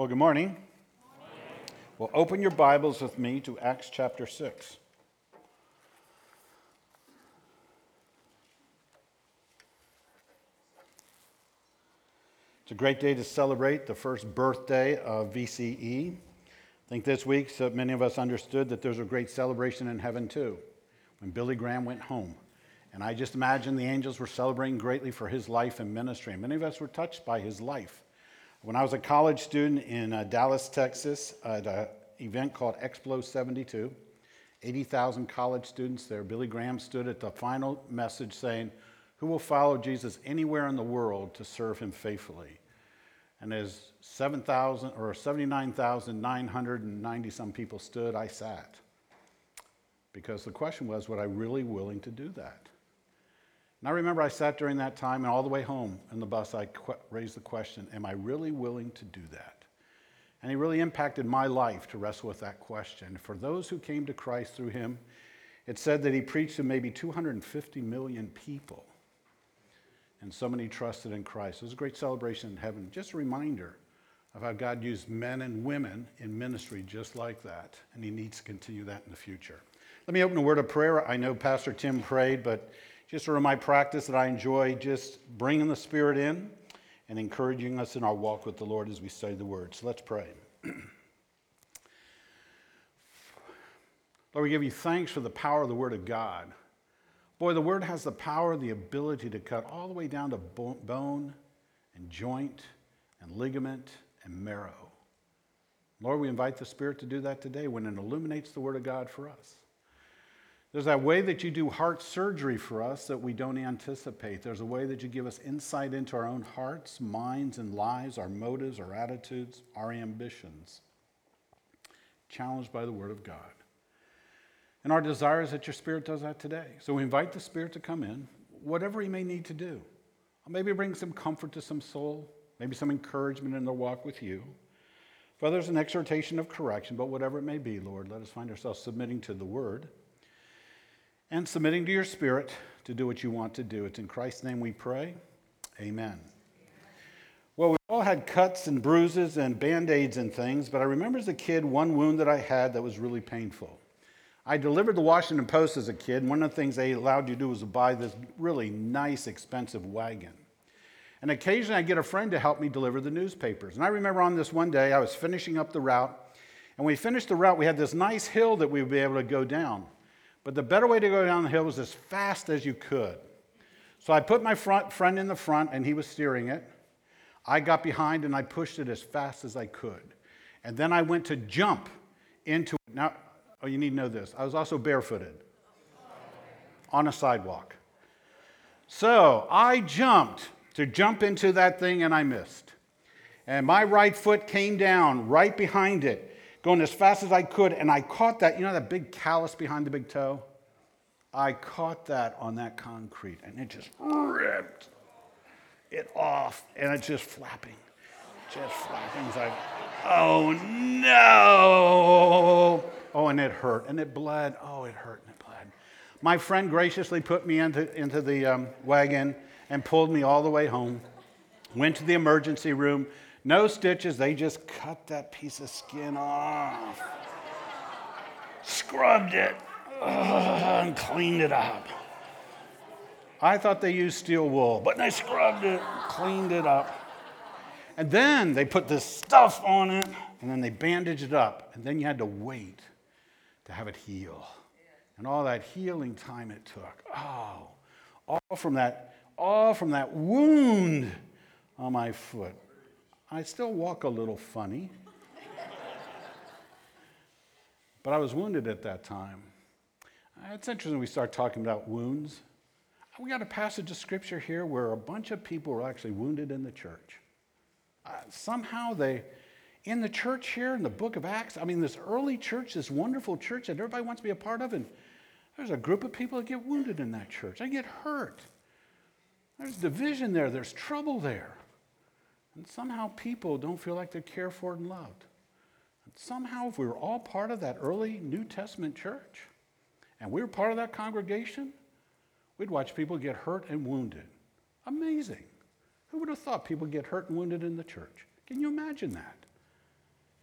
Well, good morning. Well, open your Bibles with me to Acts chapter 6. It's a great day to celebrate the first birthday of VCE. I think this week, so many of us understood that there's a great celebration in heaven too, when Billy Graham went home. And I just imagine the angels were celebrating greatly for his life and ministry. Many of us were touched by his life. When I was a college student in uh, Dallas, Texas, at an event called Explo 72, 80,000 college students there, Billy Graham stood at the final message saying, Who will follow Jesus anywhere in the world to serve him faithfully? And as 7,000 or 79,990 some people stood, I sat. Because the question was, would I really willing to do that? And I remember I sat during that time, and all the way home in the bus, I qu- raised the question Am I really willing to do that? And he really impacted my life to wrestle with that question. For those who came to Christ through him, it said that he preached to maybe 250 million people. And so many trusted in Christ. It was a great celebration in heaven. Just a reminder of how God used men and women in ministry just like that. And he needs to continue that in the future. Let me open a word of prayer. I know Pastor Tim prayed, but just sort of my practice that I enjoy just bringing the Spirit in and encouraging us in our walk with the Lord as we study the Word. So let's pray. Lord, we give you thanks for the power of the Word of God. Boy, the Word has the power, the ability to cut all the way down to bone and joint and ligament and marrow. Lord, we invite the Spirit to do that today when it illuminates the Word of God for us. There's that way that you do heart surgery for us that we don't anticipate. There's a way that you give us insight into our own hearts, minds, and lives, our motives, our attitudes, our ambitions. Challenged by the Word of God. And our desire is that your Spirit does that today. So we invite the Spirit to come in, whatever He may need to do. Maybe bring some comfort to some soul, maybe some encouragement in their walk with you. For others, an exhortation of correction, but whatever it may be, Lord, let us find ourselves submitting to the Word and submitting to your spirit to do what you want to do. It's in Christ's name we pray. Amen. Well, we all had cuts and bruises and band aids and things, but I remember as a kid one wound that I had that was really painful. I delivered the Washington Post as a kid, and one of the things they allowed you to do was to buy this really nice, expensive wagon. And occasionally I'd get a friend to help me deliver the newspapers. And I remember on this one day, I was finishing up the route, and when we finished the route, we had this nice hill that we would be able to go down. But the better way to go down the hill was as fast as you could. So I put my front, friend in the front, and he was steering it. I got behind and I pushed it as fast as I could. And then I went to jump into it. Now, oh, you need to know this. I was also barefooted on a sidewalk. So I jumped to jump into that thing and I missed. And my right foot came down right behind it going as fast as I could, and I caught that. You know that big callus behind the big toe? I caught that on that concrete, and it just ripped it off, and it's just flapping, just flapping. It's like, oh no! Oh, and it hurt, and it bled. Oh, it hurt, and it bled. My friend graciously put me into, into the um, wagon and pulled me all the way home. Went to the emergency room no stitches, they just cut that piece of skin off, scrubbed it, and cleaned it up. I thought they used steel wool, but they scrubbed it, cleaned it up. And then they put this stuff on it, and then they bandaged it up, and then you had to wait to have it heal. And all that healing time it took. Oh, all from that, all from that wound on my foot. I still walk a little funny. but I was wounded at that time. It's interesting we start talking about wounds. We got a passage of scripture here where a bunch of people were actually wounded in the church. Uh, somehow they, in the church here in the book of Acts, I mean, this early church, this wonderful church that everybody wants to be a part of, and there's a group of people that get wounded in that church. They get hurt. There's division there, there's trouble there. And somehow people don't feel like they're cared for and loved. And somehow, if we were all part of that early New Testament church and we were part of that congregation, we'd watch people get hurt and wounded. Amazing. Who would have thought people get hurt and wounded in the church? Can you imagine that?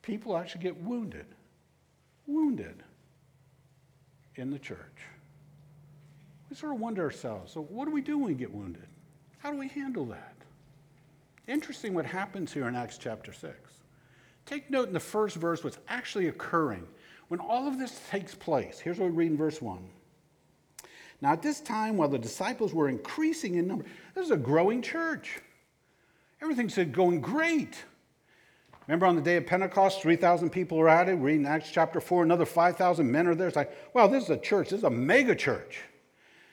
people actually get wounded, wounded in the church. We sort of wonder ourselves so, what do we do when we get wounded? How do we handle that? Interesting what happens here in Acts chapter 6. Take note in the first verse what's actually occurring. When all of this takes place, here's what we read in verse 1. Now, at this time, while the disciples were increasing in number, this is a growing church. Everything's going great. Remember on the day of Pentecost, 3,000 people are added. Reading Acts chapter 4, another 5,000 men are there. It's like, wow, this is a church. This is a mega church.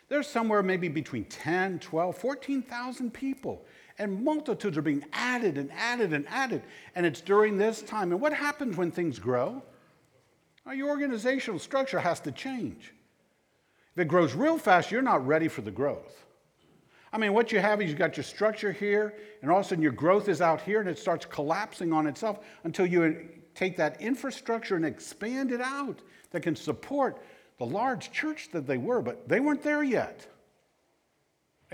There's somewhere maybe between 10, 12, 14,000 people. And multitudes are being added and added and added. And it's during this time. And what happens when things grow? Your organizational structure has to change. If it grows real fast, you're not ready for the growth. I mean, what you have is you've got your structure here, and all of a sudden your growth is out here, and it starts collapsing on itself until you take that infrastructure and expand it out that can support the large church that they were, but they weren't there yet.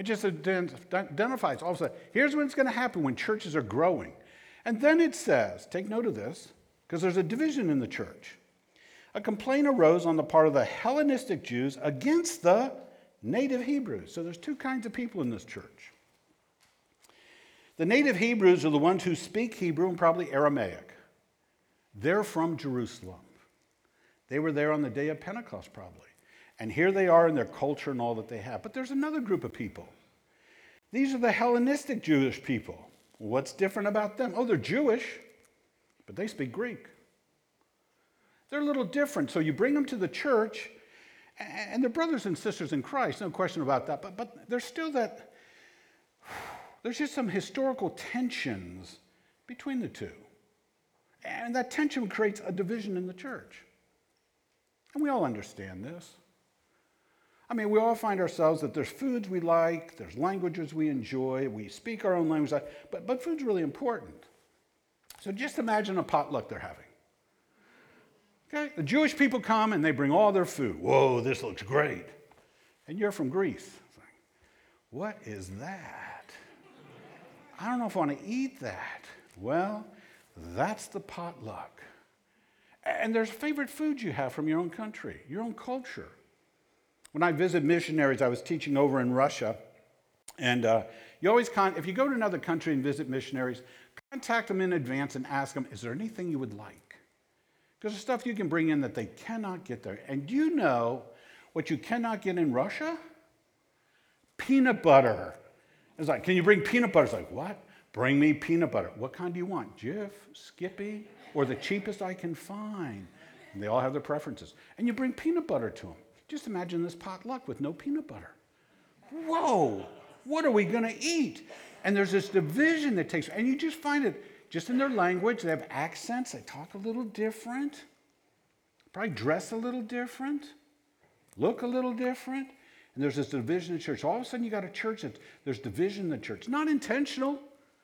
It just identifies all of a sudden, here's what's going to happen when churches are growing. And then it says, take note of this, because there's a division in the church. A complaint arose on the part of the Hellenistic Jews against the native Hebrews. So there's two kinds of people in this church. The native Hebrews are the ones who speak Hebrew and probably Aramaic. They're from Jerusalem. They were there on the day of Pentecost, probably. And here they are in their culture and all that they have. But there's another group of people. These are the Hellenistic Jewish people. What's different about them? Oh, they're Jewish, but they speak Greek. They're a little different. So you bring them to the church, and they're brothers and sisters in Christ, no question about that. But, but there's still that, there's just some historical tensions between the two. And that tension creates a division in the church. And we all understand this. I mean, we all find ourselves that there's foods we like, there's languages we enjoy, we speak our own language, but, but food's really important. So just imagine a potluck they're having. Okay, the Jewish people come and they bring all their food. Whoa, this looks great. And you're from Greece. Like, what is that? I don't know if I want to eat that. Well, that's the potluck. And there's favorite foods you have from your own country, your own culture. When I visit missionaries, I was teaching over in Russia, and uh, you always, con- if you go to another country and visit missionaries, contact them in advance and ask them, is there anything you would like? Because there's stuff you can bring in that they cannot get there. And do you know what you cannot get in Russia? Peanut butter. It's like, can you bring peanut butter? It's like, what? Bring me peanut butter. What kind do you want? Jif, Skippy, or the cheapest I can find? And they all have their preferences. And you bring peanut butter to them. Just imagine this potluck with no peanut butter. Whoa, what are we going to eat? And there's this division that takes, and you just find it just in their language. They have accents, they talk a little different, probably dress a little different, look a little different. And there's this division in the church. All of a sudden, you got a church that there's division in the church. Not intentional,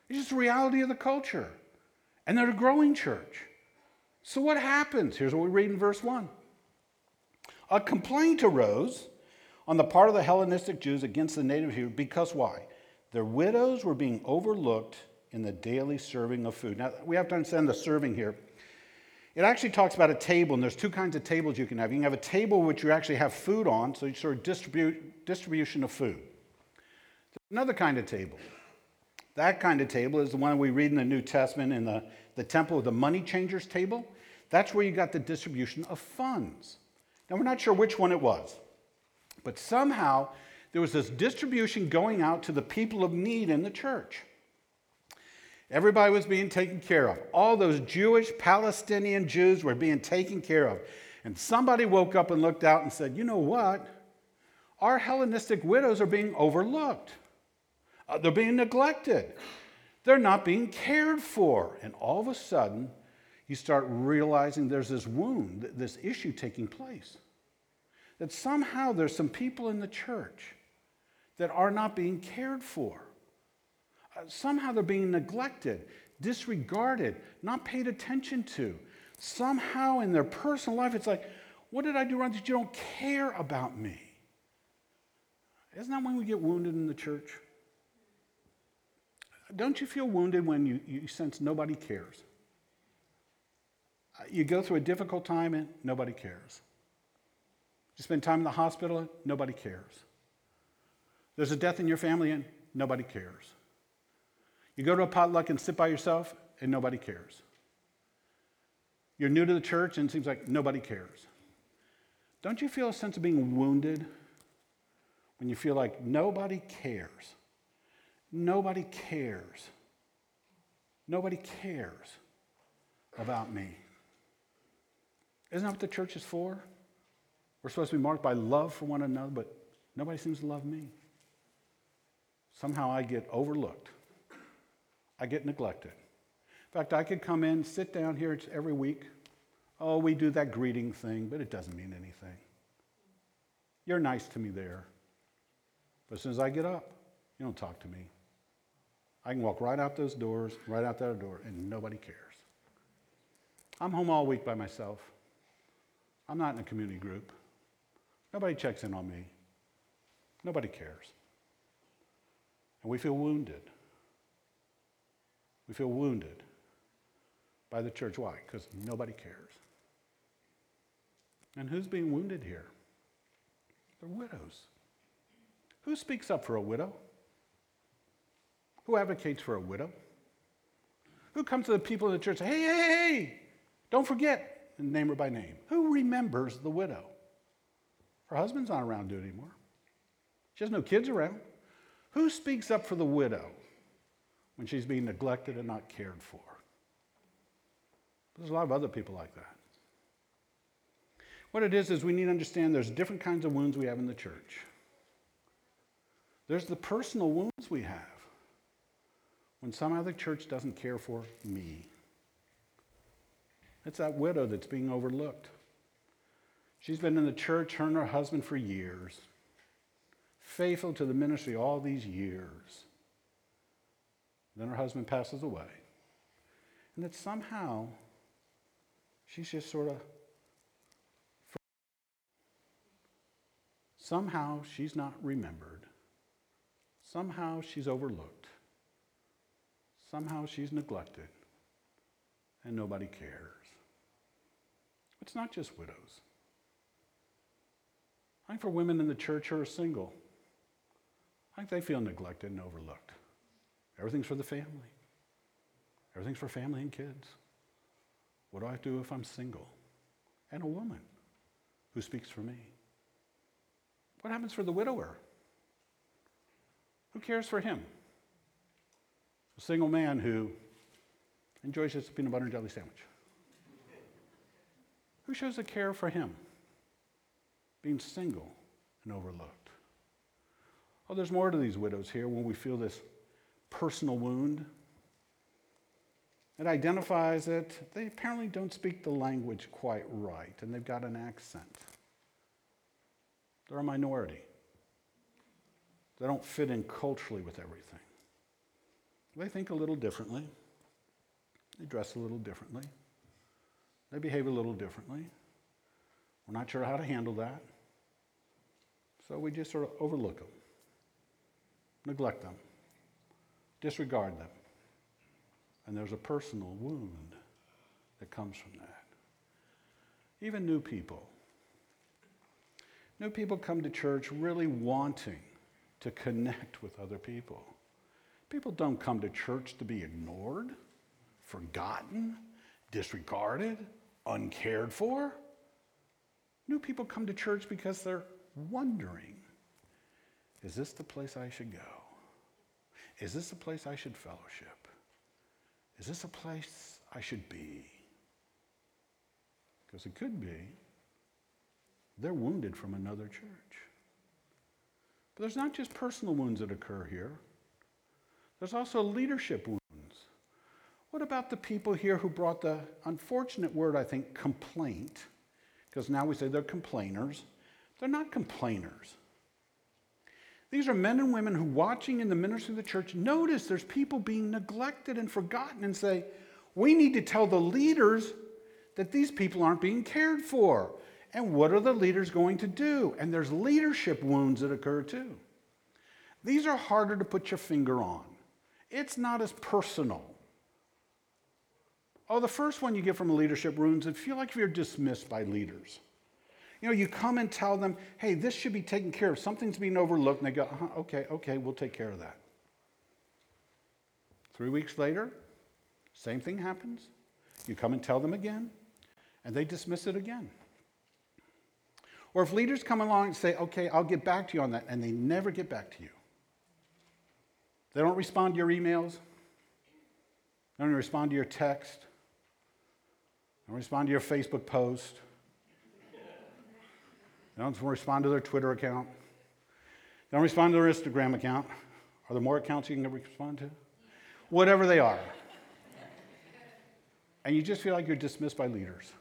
it's just the reality of the culture. And they're a growing church. So, what happens? Here's what we read in verse 1 A complaint arose on the part of the Hellenistic Jews against the native Hebrews because why? Their widows were being overlooked in the daily serving of food. Now, we have to understand the serving here. It actually talks about a table, and there's two kinds of tables you can have. You can have a table which you actually have food on, so you sort of distribute distribution of food. There's another kind of table. That kind of table is the one we read in the New Testament in the, the temple, of the money changers table. That's where you got the distribution of funds. Now, we're not sure which one it was, but somehow there was this distribution going out to the people of need in the church. Everybody was being taken care of. All those Jewish, Palestinian Jews were being taken care of. And somebody woke up and looked out and said, You know what? Our Hellenistic widows are being overlooked, uh, they're being neglected, they're not being cared for. And all of a sudden, you start realizing there's this wound, this issue taking place. That somehow there's some people in the church that are not being cared for. Uh, somehow they're being neglected, disregarded, not paid attention to. Somehow in their personal life, it's like, what did I do wrong that you don't care about me? Isn't that when we get wounded in the church? Don't you feel wounded when you, you sense nobody cares? You go through a difficult time and nobody cares. You spend time in the hospital and nobody cares. There's a death in your family and nobody cares. You go to a potluck and sit by yourself and nobody cares. You're new to the church and it seems like nobody cares. Don't you feel a sense of being wounded when you feel like nobody cares? Nobody cares. Nobody cares about me. Isn't that what the church is for? We're supposed to be marked by love for one another, but nobody seems to love me. Somehow I get overlooked. I get neglected. In fact, I could come in, sit down here every week. Oh, we do that greeting thing, but it doesn't mean anything. You're nice to me there. But as soon as I get up, you don't talk to me. I can walk right out those doors, right out that door, and nobody cares. I'm home all week by myself. I'm not in a community group. Nobody checks in on me. Nobody cares. And we feel wounded. We feel wounded by the church. Why? Because nobody cares. And who's being wounded here? The widows. Who speaks up for a widow? Who advocates for a widow? Who comes to the people in the church hey, hey, hey, don't forget, and name her by name. Who remembers the widow? Her husband's not around to do it anymore. She has no kids around. Who speaks up for the widow when she's being neglected and not cared for? There's a lot of other people like that. What it is, is we need to understand there's different kinds of wounds we have in the church. There's the personal wounds we have when somehow the church doesn't care for me. It's that widow that's being overlooked. She's been in the church, her and her husband, for years, faithful to the ministry all these years. Then her husband passes away. And that somehow she's just sort of. Somehow she's not remembered. Somehow she's overlooked. Somehow she's neglected. And nobody cares. It's not just widows. I think for women in the church who are single, I think they feel neglected and overlooked. Everything's for the family. Everything's for family and kids. What do I do if I'm single? And a woman who speaks for me. What happens for the widower? Who cares for him? A single man who enjoys his peanut butter and jelly sandwich. Who shows a care for him? Being single and overlooked. Oh, there's more to these widows here when we feel this personal wound. It identifies it. They apparently don't speak the language quite right, and they've got an accent. They're a minority. They don't fit in culturally with everything. They think a little differently. They dress a little differently. They behave a little differently. We're not sure how to handle that. So we just sort of overlook them, neglect them, disregard them. And there's a personal wound that comes from that. Even new people. New people come to church really wanting to connect with other people. People don't come to church to be ignored, forgotten, disregarded, uncared for. New people come to church because they're wondering is this the place I should go? Is this the place I should fellowship? Is this a place I should be? Because it could be they're wounded from another church. But there's not just personal wounds that occur here, there's also leadership wounds. What about the people here who brought the unfortunate word, I think, complaint? Because now we say they're complainers. They're not complainers. These are men and women who, watching in the ministry of the church, notice there's people being neglected and forgotten and say, we need to tell the leaders that these people aren't being cared for. And what are the leaders going to do? And there's leadership wounds that occur too. These are harder to put your finger on. It's not as personal. Oh, the first one you get from a leadership wounds, it feel like you're dismissed by leaders. You know, you come and tell them, hey, this should be taken care of. Something's being overlooked. And they go, uh-huh, okay, okay, we'll take care of that. Three weeks later, same thing happens. You come and tell them again, and they dismiss it again. Or if leaders come along and say, okay, I'll get back to you on that, and they never get back to you. They don't respond to your emails, they don't respond to your text, don't respond to your Facebook post, don't respond to their Twitter account, don't respond to their Instagram account. Are there more accounts you can respond to? Whatever they are. And you just feel like you're dismissed by leaders.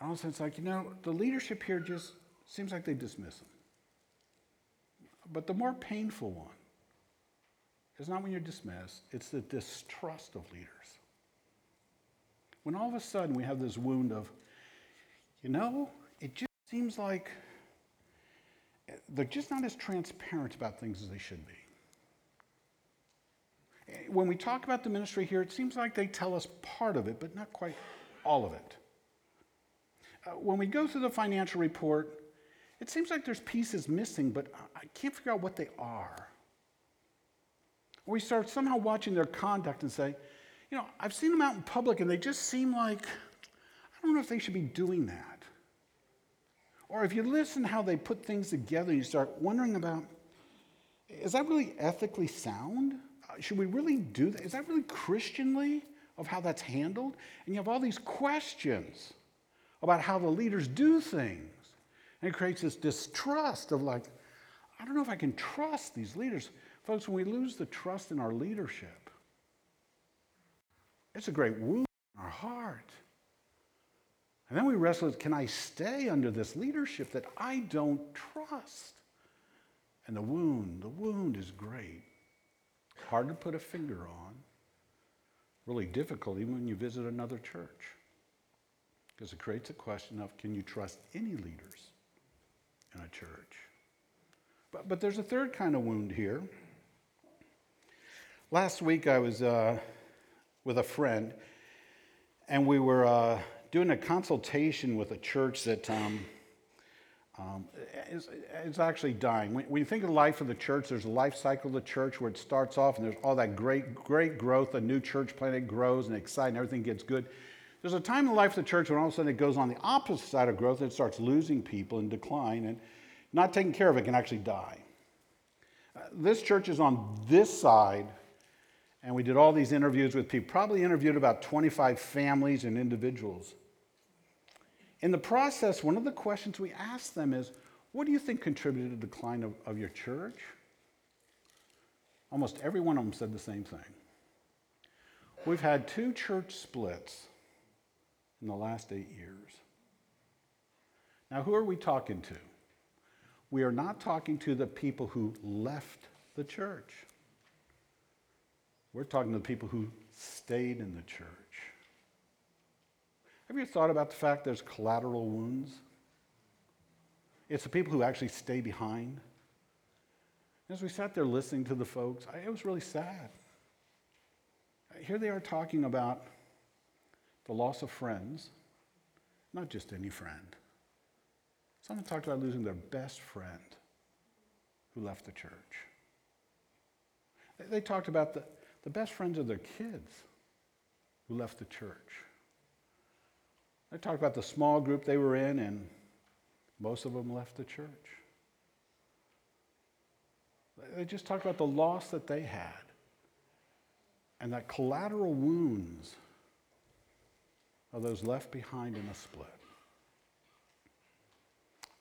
And all of a sudden, it's like, you know, the leadership here just seems like they dismiss them. But the more painful one is not when you're dismissed, it's the distrust of leaders. When all of a sudden we have this wound of, you know, it just seems like they're just not as transparent about things as they should be. When we talk about the ministry here, it seems like they tell us part of it, but not quite all of it. Uh, when we go through the financial report, it seems like there's pieces missing, but I can't figure out what they are. We start somehow watching their conduct and say, you know, I've seen them out in public and they just seem like, I don't know if they should be doing that. Or if you listen how they put things together, you start wondering about, is that really ethically sound? Uh, should we really do that? Is that really Christianly of how that's handled? And you have all these questions about how the leaders do things. And it creates this distrust of like, I don't know if I can trust these leaders. Folks, when we lose the trust in our leadership, it's a great wound in our heart. And then we wrestle with can I stay under this leadership that I don't trust? And the wound, the wound is great. Hard to put a finger on. Really difficult even when you visit another church. Because it creates a question of can you trust any leaders in a church? But, but there's a third kind of wound here. Last week I was uh, with a friend, and we were uh, doing a consultation with a church that um, um, is, is, actually dying. When, when, you think of the life of the church, there's a life cycle of the church where it starts off and there's all that great, great growth. A new church plant grows and exciting, everything gets good. There's a time in the life of the church when all of a sudden it goes on the opposite side of growth and it starts losing people and decline, and not taking care of it can actually die. Uh, this church is on this side and we did all these interviews with people, probably interviewed about 25 families and individuals. In the process, one of the questions we asked them is what do you think contributed to the decline of, of your church? Almost every one of them said the same thing. We've had two church splits in the last eight years. Now, who are we talking to? We are not talking to the people who left the church. We're talking to the people who stayed in the church. Have you thought about the fact there's collateral wounds? It's the people who actually stay behind. As we sat there listening to the folks, I, it was really sad. Here they are talking about the loss of friends, not just any friend. Someone talked about losing their best friend who left the church. They, they talked about the, the best friends of their kids who left the church. They talked about the small group they were in, and most of them left the church. They just talked about the loss that they had and that collateral wounds of those left behind in a split.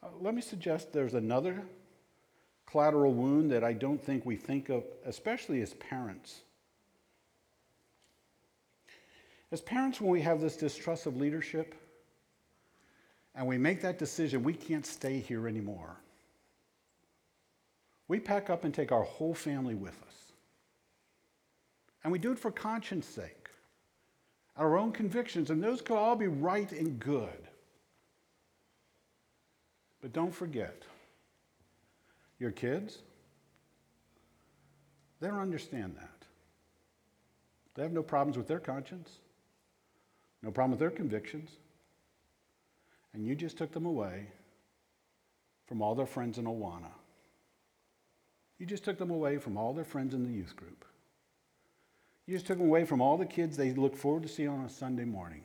Uh, let me suggest there's another collateral wound that I don't think we think of, especially as parents. As parents, when we have this distrust of leadership and we make that decision, we can't stay here anymore. We pack up and take our whole family with us. And we do it for conscience sake, our own convictions, and those could all be right and good. But don't forget, your kids, they don't understand that. They have no problems with their conscience. No problem with their convictions, and you just took them away from all their friends in Awana. You just took them away from all their friends in the youth group. You just took them away from all the kids they look forward to see on a Sunday morning.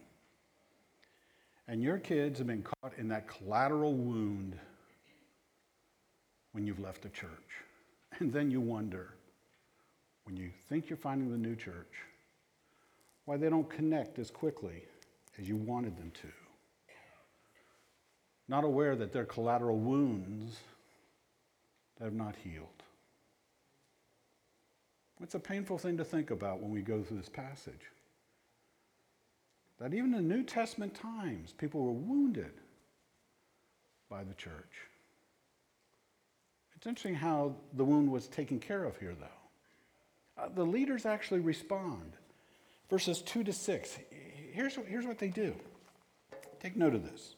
And your kids have been caught in that collateral wound when you've left the church. And then you wonder, when you think you're finding the new church, why they don't connect as quickly as you wanted them to. Not aware that they're collateral wounds that have not healed. It's a painful thing to think about when we go through this passage. That even in New Testament times, people were wounded by the church. It's interesting how the wound was taken care of here, though. Uh, the leaders actually respond. Verses 2 to 6. Here's, here's what they do. Take note of this.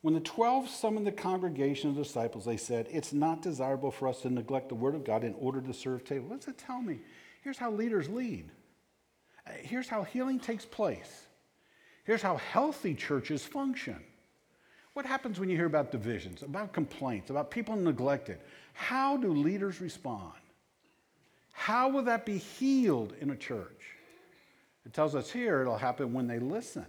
When the twelve summoned the congregation of the disciples, they said, It's not desirable for us to neglect the word of God in order to serve table. What does it tell me? Here's how leaders lead. Uh, here's how healing takes place. Here's how healthy churches function. What happens when you hear about divisions, about complaints, about people neglected? How do leaders respond? How will that be healed in a church? It tells us here it'll happen when they listen.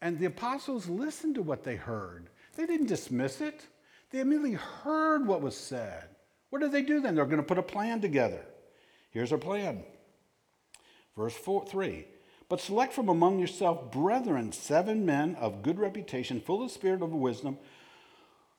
And the apostles listened to what they heard. They didn't dismiss it, they immediately heard what was said. What did they do then? They're going to put a plan together. Here's our plan. Verse four, 3 But select from among yourself brethren seven men of good reputation, full of spirit of wisdom,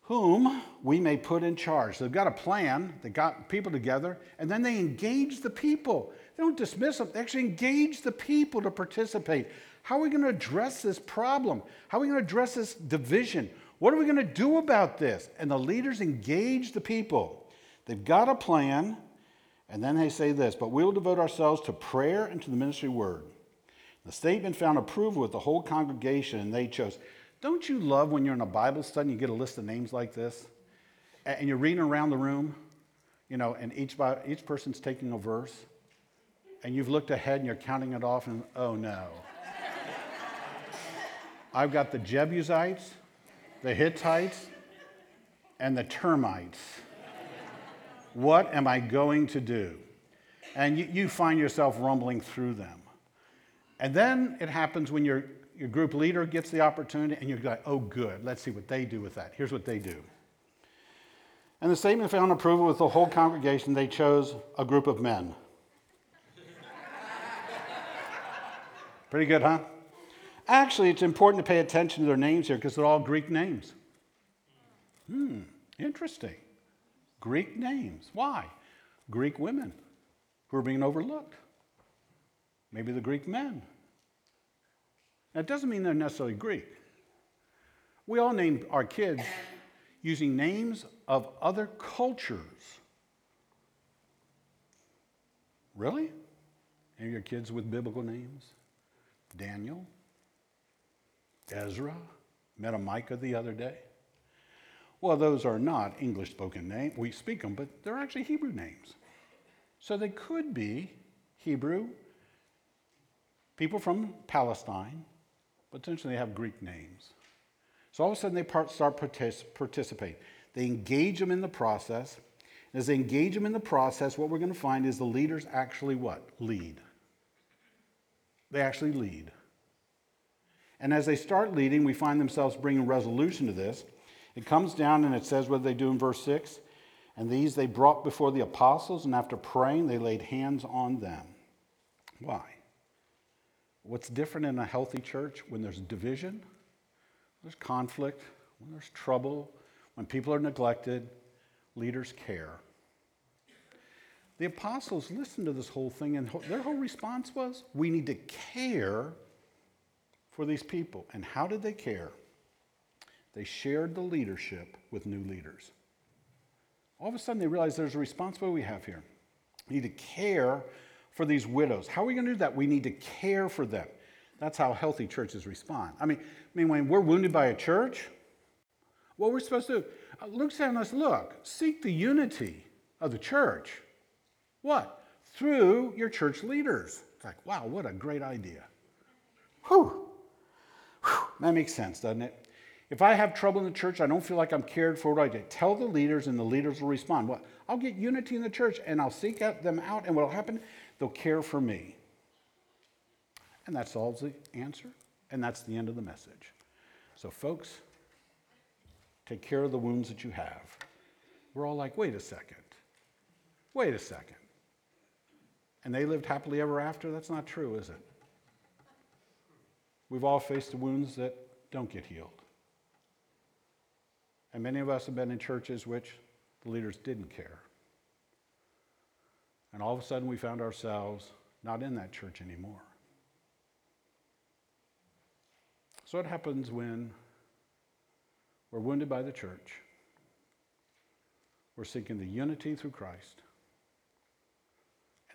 whom we may put in charge. They've got a plan, they got people together, and then they engage the people. They don't dismiss them, they actually engage the people to participate. How are we going to address this problem? How are we going to address this division? What are we going to do about this? And the leaders engage the people. They've got a plan, and then they say this But we will devote ourselves to prayer and to the ministry word. The statement found approval with the whole congregation, and they chose. Don't you love when you're in a Bible study and you get a list of names like this? And you're reading around the room, you know, and each, each person's taking a verse, and you've looked ahead and you're counting it off, and oh no. I've got the Jebusites, the Hittites, and the termites. What am I going to do? And you, you, find yourself rumbling through them. And then it happens when your, your group leader gets the opportunity and you're like, oh, good, let's see what they do with that. Here's what they do. And the statement found approval with the whole congregation. They chose a group of men. Pretty good, huh? Actually, it's important to pay attention to their names here because they're all Greek names. Hmm, interesting. Greek names. Why? Greek women who are being overlooked. Maybe the Greek men. That doesn't mean they're necessarily Greek. We all name our kids using names of other cultures. Really? Of your kids with biblical names? Daniel? Ezra, met a Micah the other day. Well, those are not English spoken names. We speak them, but they're actually Hebrew names. So they could be Hebrew, people from Palestine, potentially they have Greek names. So all of a sudden they start partic- participate. They engage them in the process. As they engage them in the process, what we're going to find is the leaders actually what? Lead. They actually lead. And as they start leading, we find themselves bringing resolution to this. It comes down and it says what they do in verse 6 and these they brought before the apostles, and after praying, they laid hands on them. Why? What's different in a healthy church when there's division, there's conflict, when there's trouble, when people are neglected, leaders care. The apostles listened to this whole thing, and their whole response was we need to care for these people. And how did they care? They shared the leadership with new leaders. All of a sudden, they realized there's a responsibility we have here. We need to care for these widows. How are we going to do that? We need to care for them. That's how healthy churches respond. I mean, I mean, when we're wounded by a church, what we're supposed to do, Luke's telling us, look, seek the unity of the church. What? Through your church leaders. It's like, wow, what a great idea. Whew. Whew. That makes sense, doesn't it? If I have trouble in the church, I don't feel like I'm cared for, I? Tell the leaders, and the leaders will respond. Well, I'll get unity in the church, and I'll seek them out, and what will happen? They'll care for me. And that solves the answer, and that's the end of the message. So, folks, take care of the wounds that you have. We're all like, wait a second. Wait a second. And they lived happily ever after? That's not true, is it? We've all faced the wounds that don't get healed. And many of us have been in churches which the leaders didn't care. And all of a sudden we found ourselves not in that church anymore. So, what happens when we're wounded by the church? We're seeking the unity through Christ,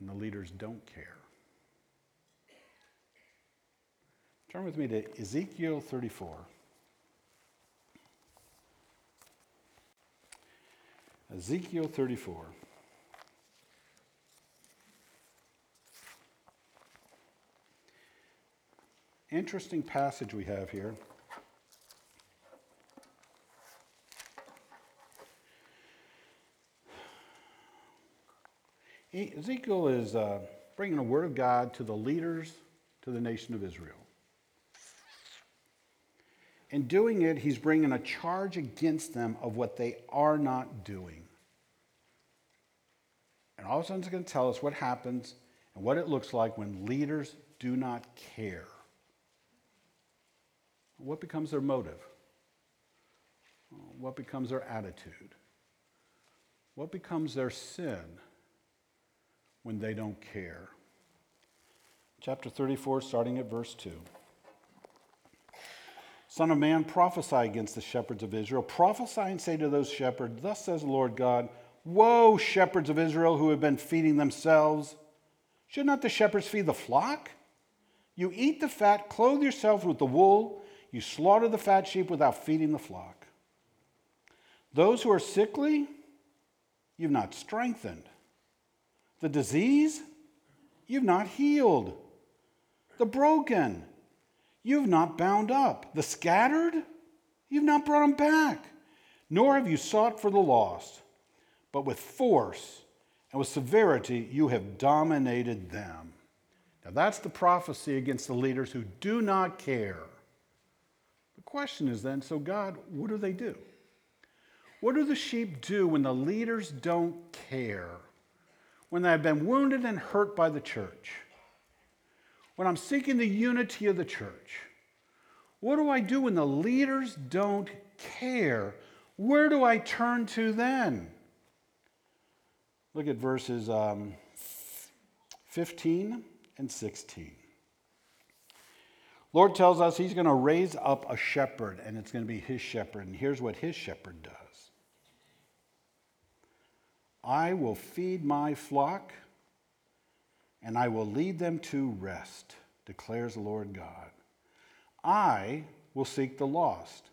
and the leaders don't care. Turn with me to Ezekiel 34. Ezekiel 34. Interesting passage we have here. Ezekiel is uh, bringing the word of God to the leaders, to the nation of Israel. In doing it, he's bringing a charge against them of what they are not doing. And all of a sudden, it's going to tell us what happens and what it looks like when leaders do not care. What becomes their motive? What becomes their attitude? What becomes their sin when they don't care? Chapter 34, starting at verse 2. Son of man, prophesy against the shepherds of Israel. Prophesy and say to those shepherds, Thus says the Lord God, Woe, shepherds of Israel who have been feeding themselves. Should not the shepherds feed the flock? You eat the fat, clothe yourselves with the wool, you slaughter the fat sheep without feeding the flock. Those who are sickly, you've not strengthened. The disease, you've not healed. The broken, you've not bound up. The scattered, you've not brought them back. Nor have you sought for the lost, but with force and with severity you have dominated them. Now that's the prophecy against the leaders who do not care. The question is then so, God, what do they do? What do the sheep do when the leaders don't care? When they have been wounded and hurt by the church? when I'm seeking the unity of the church? What do I do when the leaders don't care? Where do I turn to then? Look at verses um, 15 and 16. Lord tells us he's going to raise up a shepherd, and it's going to be his shepherd. And here's what his shepherd does I will feed my flock and I will lead them to rest, declares the Lord God. I will seek the lost.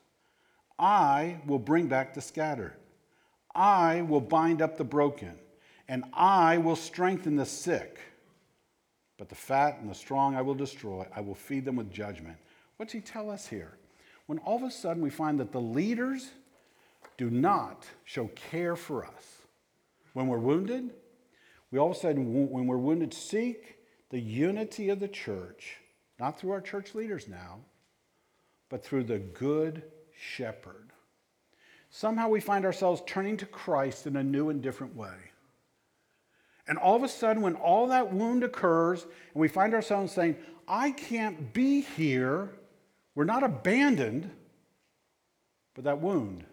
I will bring back the scattered. I will bind up the broken, and I will strengthen the sick. But the fat and the strong I will destroy. I will feed them with judgment. What's he tell us here? When all of a sudden we find that the leaders do not show care for us, when we're wounded, we all of a sudden, when we're wounded, seek the unity of the church, not through our church leaders now, but through the good shepherd. Somehow we find ourselves turning to Christ in a new and different way. And all of a sudden, when all that wound occurs, and we find ourselves saying, I can't be here, we're not abandoned, but that wound,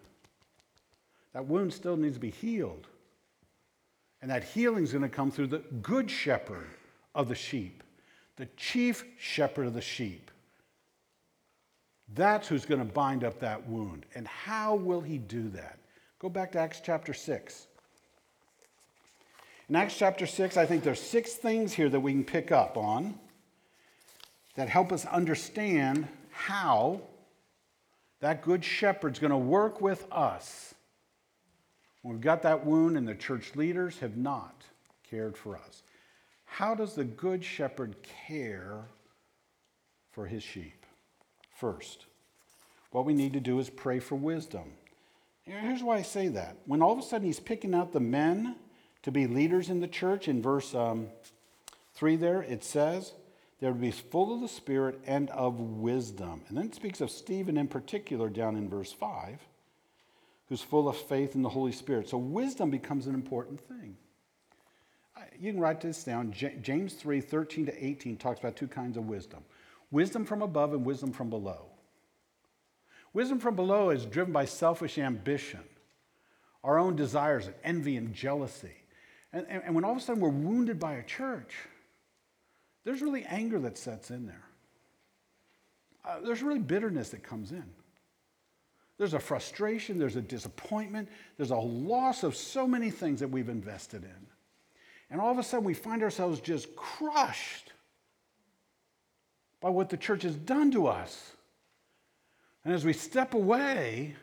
that wound still needs to be healed. And that healing is going to come through the good shepherd of the sheep, the chief shepherd of the sheep. That's who's going to bind up that wound. And how will he do that? Go back to Acts chapter 6. In Acts chapter 6, I think there's six things here that we can pick up on that help us understand how that good shepherd's going to work with us We've got that wound, and the church leaders have not cared for us. How does the Good Shepherd care for his sheep. First, what we need to do is pray for wisdom. Here's why I say that. When all of a sudden he's picking out the men to be leaders in the church, in verse um, 3 there, it says, they would be full of the Spirit and of wisdom. And then it speaks of Stephen in particular down in verse 5, who's full of faith in the Holy Spirit. So wisdom becomes an important thing. You can write this down. James 3 13 to 18 talks about two kinds of wisdom wisdom from above and wisdom from below. Wisdom from below is driven by selfish ambition, our own desires, and envy and jealousy. And, and, and when all of a sudden we're wounded by a church, there's really anger that sets in there. Uh, there's really bitterness that comes in. There's a frustration, there's a disappointment, there's a loss of so many things that we've invested in. And all of a sudden we find ourselves just crushed by what the church has done to us. And as we step away,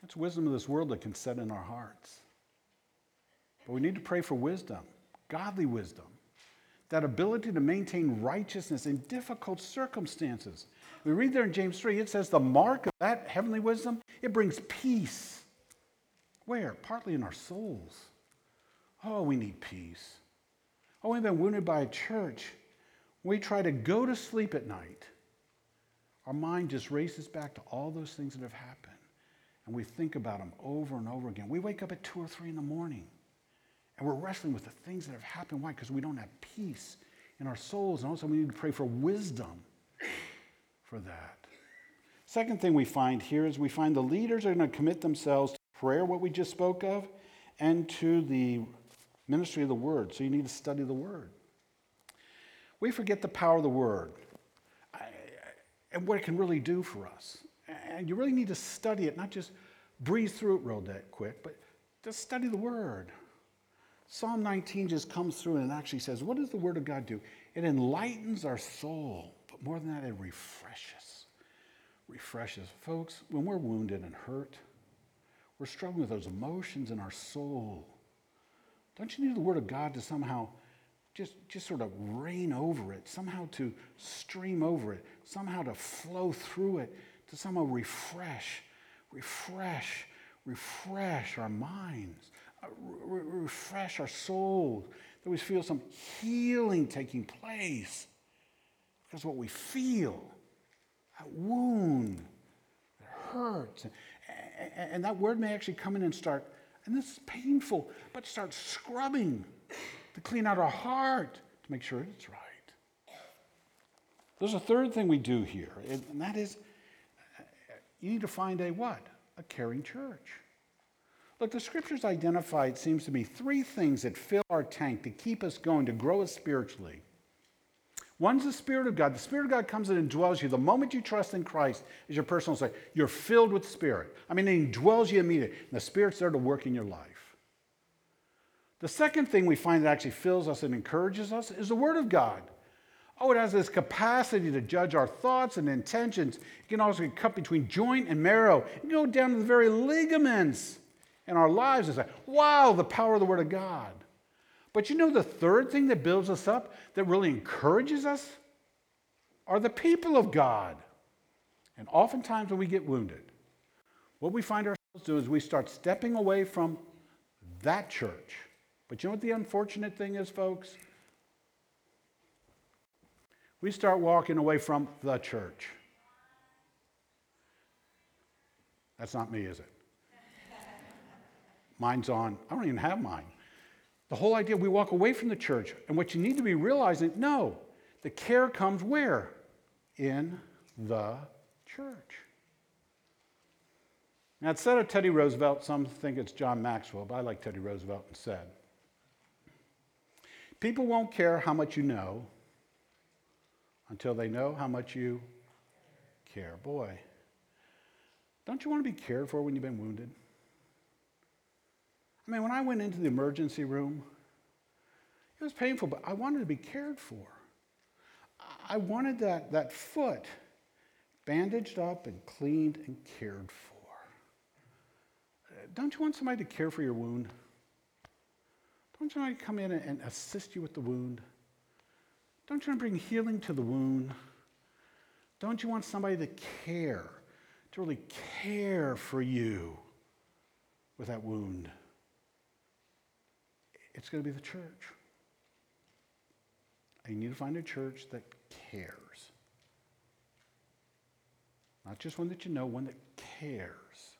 that's wisdom of this world that can set in our hearts. But we need to pray for wisdom, godly wisdom, that ability to maintain righteousness in difficult circumstances. We read there in James 3, it says the mark of that heavenly wisdom, it brings peace. Where? Partly in our souls. Oh, we need peace. Oh, we've been wounded by a church. We try to go to sleep at night our mind just races back to all those things that have happened. And we think about them over and over again. We wake up at two or three in the morning and we're wrestling with the things that have happened. Why? Because we don't have peace in our souls. And also, we need to pray for wisdom for that. Second thing we find here is we find the leaders are going to commit themselves to prayer, what we just spoke of, and to the ministry of the word. So you need to study the word. We forget the power of the word and what it can really do for us. And you really need to study it, not just breeze through it real that quick, but just study the Word. Psalm 19 just comes through and actually says, What does the Word of God do? It enlightens our soul, but more than that, it refreshes. Refreshes. Folks, when we're wounded and hurt, we're struggling with those emotions in our soul. Don't you need the Word of God to somehow just, just sort of rain over it, somehow to stream over it, somehow to flow through it, to somehow refresh, refresh, refresh our minds, uh, refresh our souls, that we feel some healing taking place. Because what we feel, that wound, that hurts. And, that word may actually come in and start, and this is painful, but start scrubbing to clean out our heart to make sure it's right. There's a third thing we do here, and that is uh, you need to find a what? A caring church. Look, the scriptures identify, it seems to be, three things that fill our tank to keep us going, to grow us spiritually. One's the Spirit of God. The Spirit of God comes in and dwells you. The moment you trust in Christ as your personal Savior, you're filled with Spirit. I mean, He dwells you immediately. And the Spirit's there to work in your life. The second thing we find that actually fills us and encourages us is the Word of God. Oh, it has this capacity to judge our thoughts and intentions. It can also cut between joint and marrow. It can go down to the very ligaments in our lives and say, wow, the power of the Word of God. But you know the third thing that builds us up, that really encourages us, are the people of God. And oftentimes when we get wounded, what we find ourselves doing is we start stepping away from that church but you know what the unfortunate thing is, folks? We start walking away from the church. That's not me, is it? Mine's on. I don't even have mine. The whole idea we walk away from the church, and what you need to be realizing no, the care comes where? In the church. Now, instead of Teddy Roosevelt, some think it's John Maxwell, but I like Teddy Roosevelt instead. People won't care how much you know until they know how much you care. Boy, don't you want to be cared for when you've been wounded? I mean, when I went into the emergency room, it was painful, but I wanted to be cared for. I wanted that, that foot bandaged up and cleaned and cared for. Don't you want somebody to care for your wound? Don't you want to come in and assist you with the wound? Don't you want to bring healing to the wound? Don't you want somebody to care, to really care for you with that wound? It's going to be the church. And you need to find a church that cares. Not just one that you know, one that cares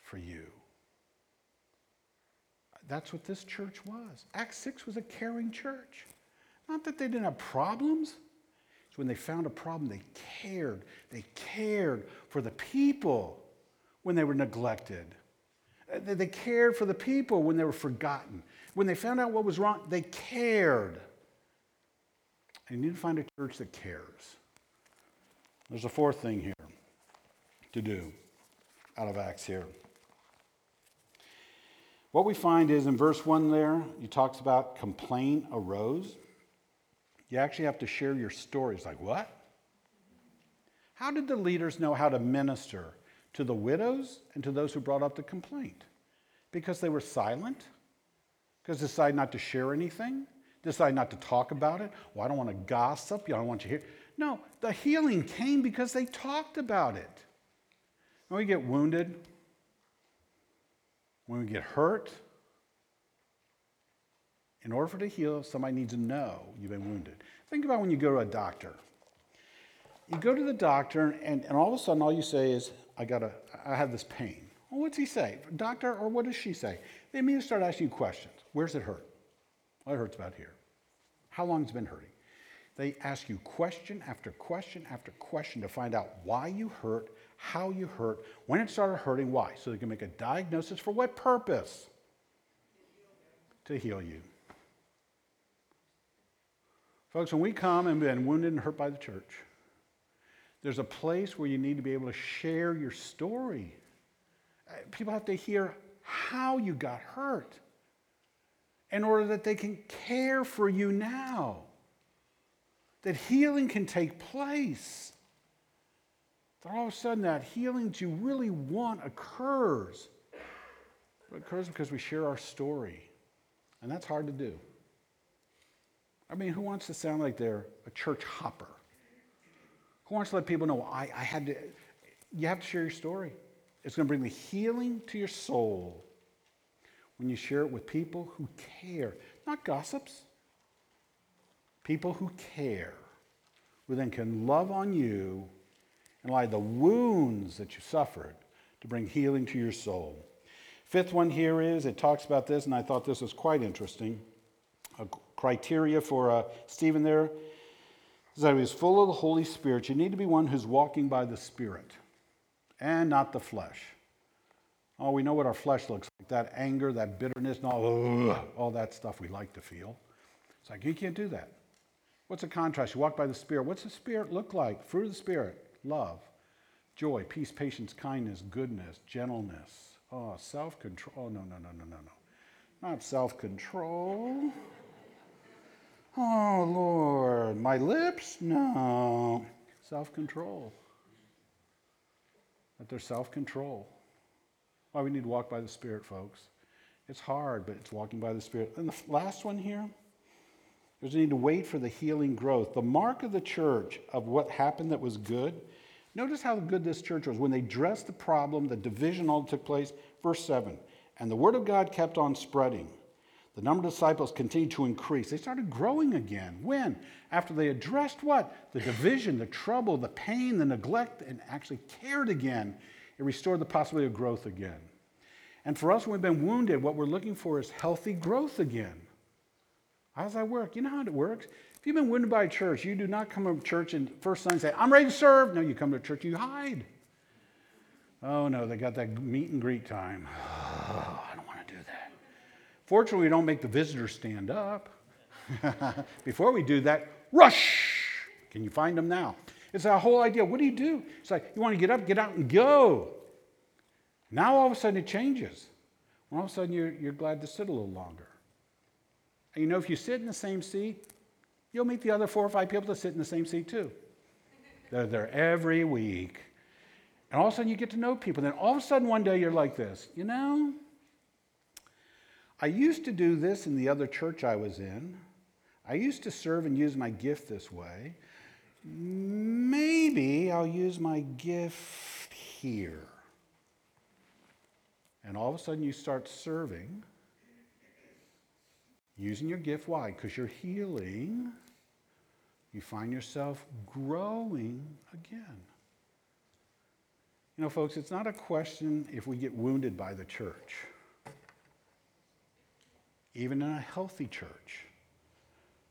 for you. That's what this church was. Acts 6 was a caring church. Not that they didn't have problems. It's when they found a problem, they cared. They cared for the people when they were neglected. They cared for the people when they were forgotten. When they found out what was wrong, they cared. And you need to find a church that cares. There's a fourth thing here to do out of Acts here. What we find is in verse 1 there, he talks about complaint arose. You actually have to share your stories. Like, what? How did the leaders know how to minister to the widows and to those who brought up the complaint? Because they were silent? Because they decided not to share anything? Decided not to talk about it? Well, I don't want to gossip. I don't want you to hear. No, the healing came because they talked about it. When we get wounded, when we get hurt, in order for to heal, somebody needs to know you've been wounded. Think about when you go to a doctor. You go to the doctor, and, and all of a sudden, all you say is, I, got I have this pain. Well, what's he say? Doctor, or what does she say? They immediately start asking you questions. Where's it hurt? Well, it hurts about here. How long has it been hurting? They ask you question after question after question to find out why you hurt, how you hurt, when it started hurting, why. So they can make a diagnosis for what purpose? To heal you. Folks, when we come and been wounded and hurt by the church, there's a place where you need to be able to share your story. Uh, people have to hear how you got hurt in order that they can care for you now that healing can take place. That all of a sudden that healing that you really want occurs. It occurs because we share our story. And that's hard to do. I mean, who wants to sound like they're a church hopper? Who wants to let people know, I, I had to, you have to share your story. It's going to bring the healing to your soul when you share it with people who care, not gossips, people who care, who then can love on you and lie the wounds that you suffered to bring healing to your soul. Fifth one here is it talks about this, and I thought this was quite interesting. A criteria for uh, Stephen there that he was full of the Holy Spirit. You need to be one who's walking by the Spirit and not the flesh. Oh, we know what our flesh looks like that anger, that bitterness, and all, ugh, all that stuff we like to feel. It's like, you can't do that. What's the contrast? You walk by the Spirit. What's the Spirit look like? Fruit of the Spirit love, joy, peace, patience, kindness, goodness, gentleness. Oh, self control. Oh, no, no, no, no, no, no. Not self control. Oh, Lord. My lips? No. Self control. That there's self control. Why we need to walk by the Spirit, folks. It's hard, but it's walking by the Spirit. And the last one here there's a need to wait for the healing growth. The mark of the church of what happened that was good. Notice how good this church was. When they dressed the problem, the division all took place. Verse 7 And the word of God kept on spreading. The number of disciples continued to increase. They started growing again. When? After they addressed what? The division, the trouble, the pain, the neglect, and actually cared again. It restored the possibility of growth again. And for us, when we've been wounded, what we're looking for is healthy growth again. How does that work? You know how it works. If you've been wounded by a church, you do not come to church and first Sunday say, I'm ready to serve. No, you come to church, you hide. Oh no, they got that meet and greet time. Oh, I don't want to do that. Fortunately, we don't make the visitors stand up. Before we do that, rush. Can you find them now? It's that whole idea. What do you do? It's like you want to get up, get out, and go. Now all of a sudden it changes. all of a sudden you're, you're glad to sit a little longer. And you know, if you sit in the same seat, you'll meet the other four or five people that sit in the same seat too. They're there every week. And all of a sudden you get to know people. Then all of a sudden one day you're like this, you know, I used to do this in the other church I was in. I used to serve and use my gift this way. Maybe I'll use my gift here. And all of a sudden you start serving, using your gift. Why? Because you're healing. You find yourself growing again. You know, folks, it's not a question if we get wounded by the church. Even in a healthy church,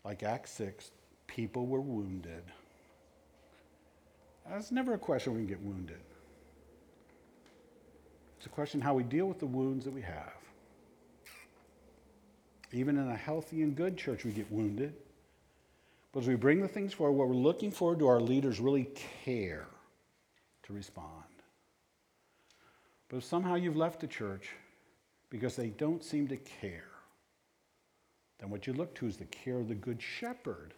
like Acts 6, people were wounded. That's never a question we get wounded. It's a question how we deal with the wounds that we have. Even in a healthy and good church, we get wounded. But as we bring the things forward, what we're looking for, do our leaders really care to respond? But if somehow you've left the church because they don't seem to care, then what you look to is the care of the Good Shepherd.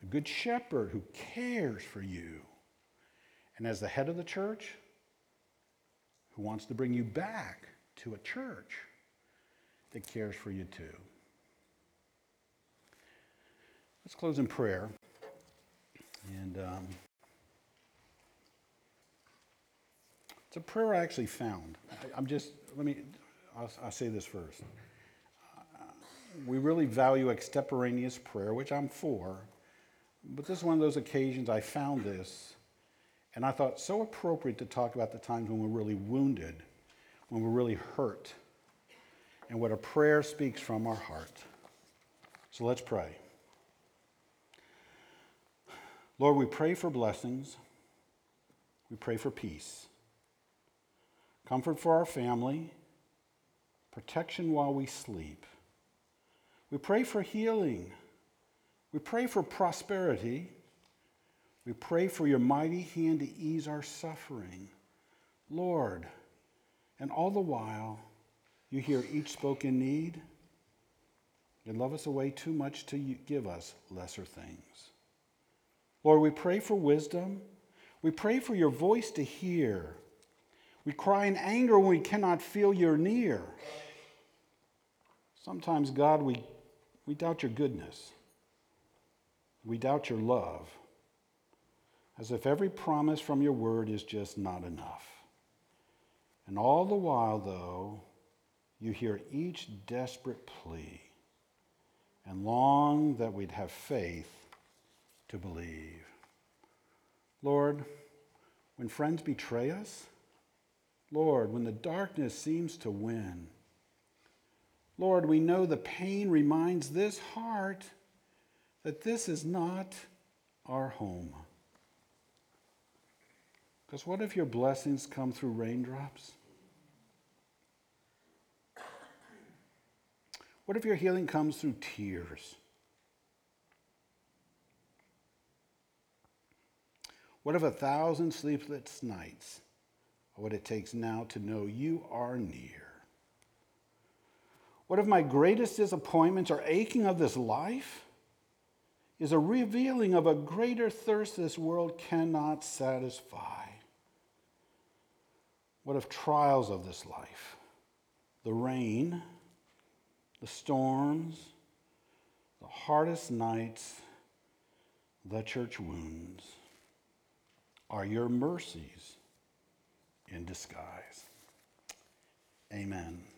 The Good Shepherd who cares for you. And as the head of the church, who wants to bring you back to a church that cares for you too. Let's close in prayer. And um, it's a prayer I actually found. I, am just, let me, I'll, I'll say this first. We really value extemporaneous prayer, which I'm for. But this is one of those occasions I found this, and I thought so appropriate to talk about the times when we're really wounded, when we're really hurt, and what a prayer speaks from our heart. So let's pray. Lord, we pray for blessings. We pray for peace, comfort for our family, protection while we sleep. We pray for healing. We pray for prosperity. We pray for your mighty hand to ease our suffering. Lord, and all the while, you hear each spoken need. You love us away too much to give us lesser things. Lord, we pray for wisdom. We pray for your voice to hear. We cry in anger when we cannot feel you're near. Sometimes, God, we, we doubt your goodness. We doubt your love, as if every promise from your word is just not enough. And all the while, though, you hear each desperate plea and long that we'd have faith to believe. Lord, when friends betray us, Lord, when the darkness seems to win, Lord, we know the pain reminds this heart that this is not our home. Because what if your blessings come through raindrops? What if your healing comes through tears? What if a thousand sleepless nights are what it takes now to know you are near? What if my greatest disappointments or aching of this life is a revealing of a greater thirst this world cannot satisfy? What if trials of this life, the rain, the storms, the hardest nights, the church wounds, are your mercies in disguise. Amen.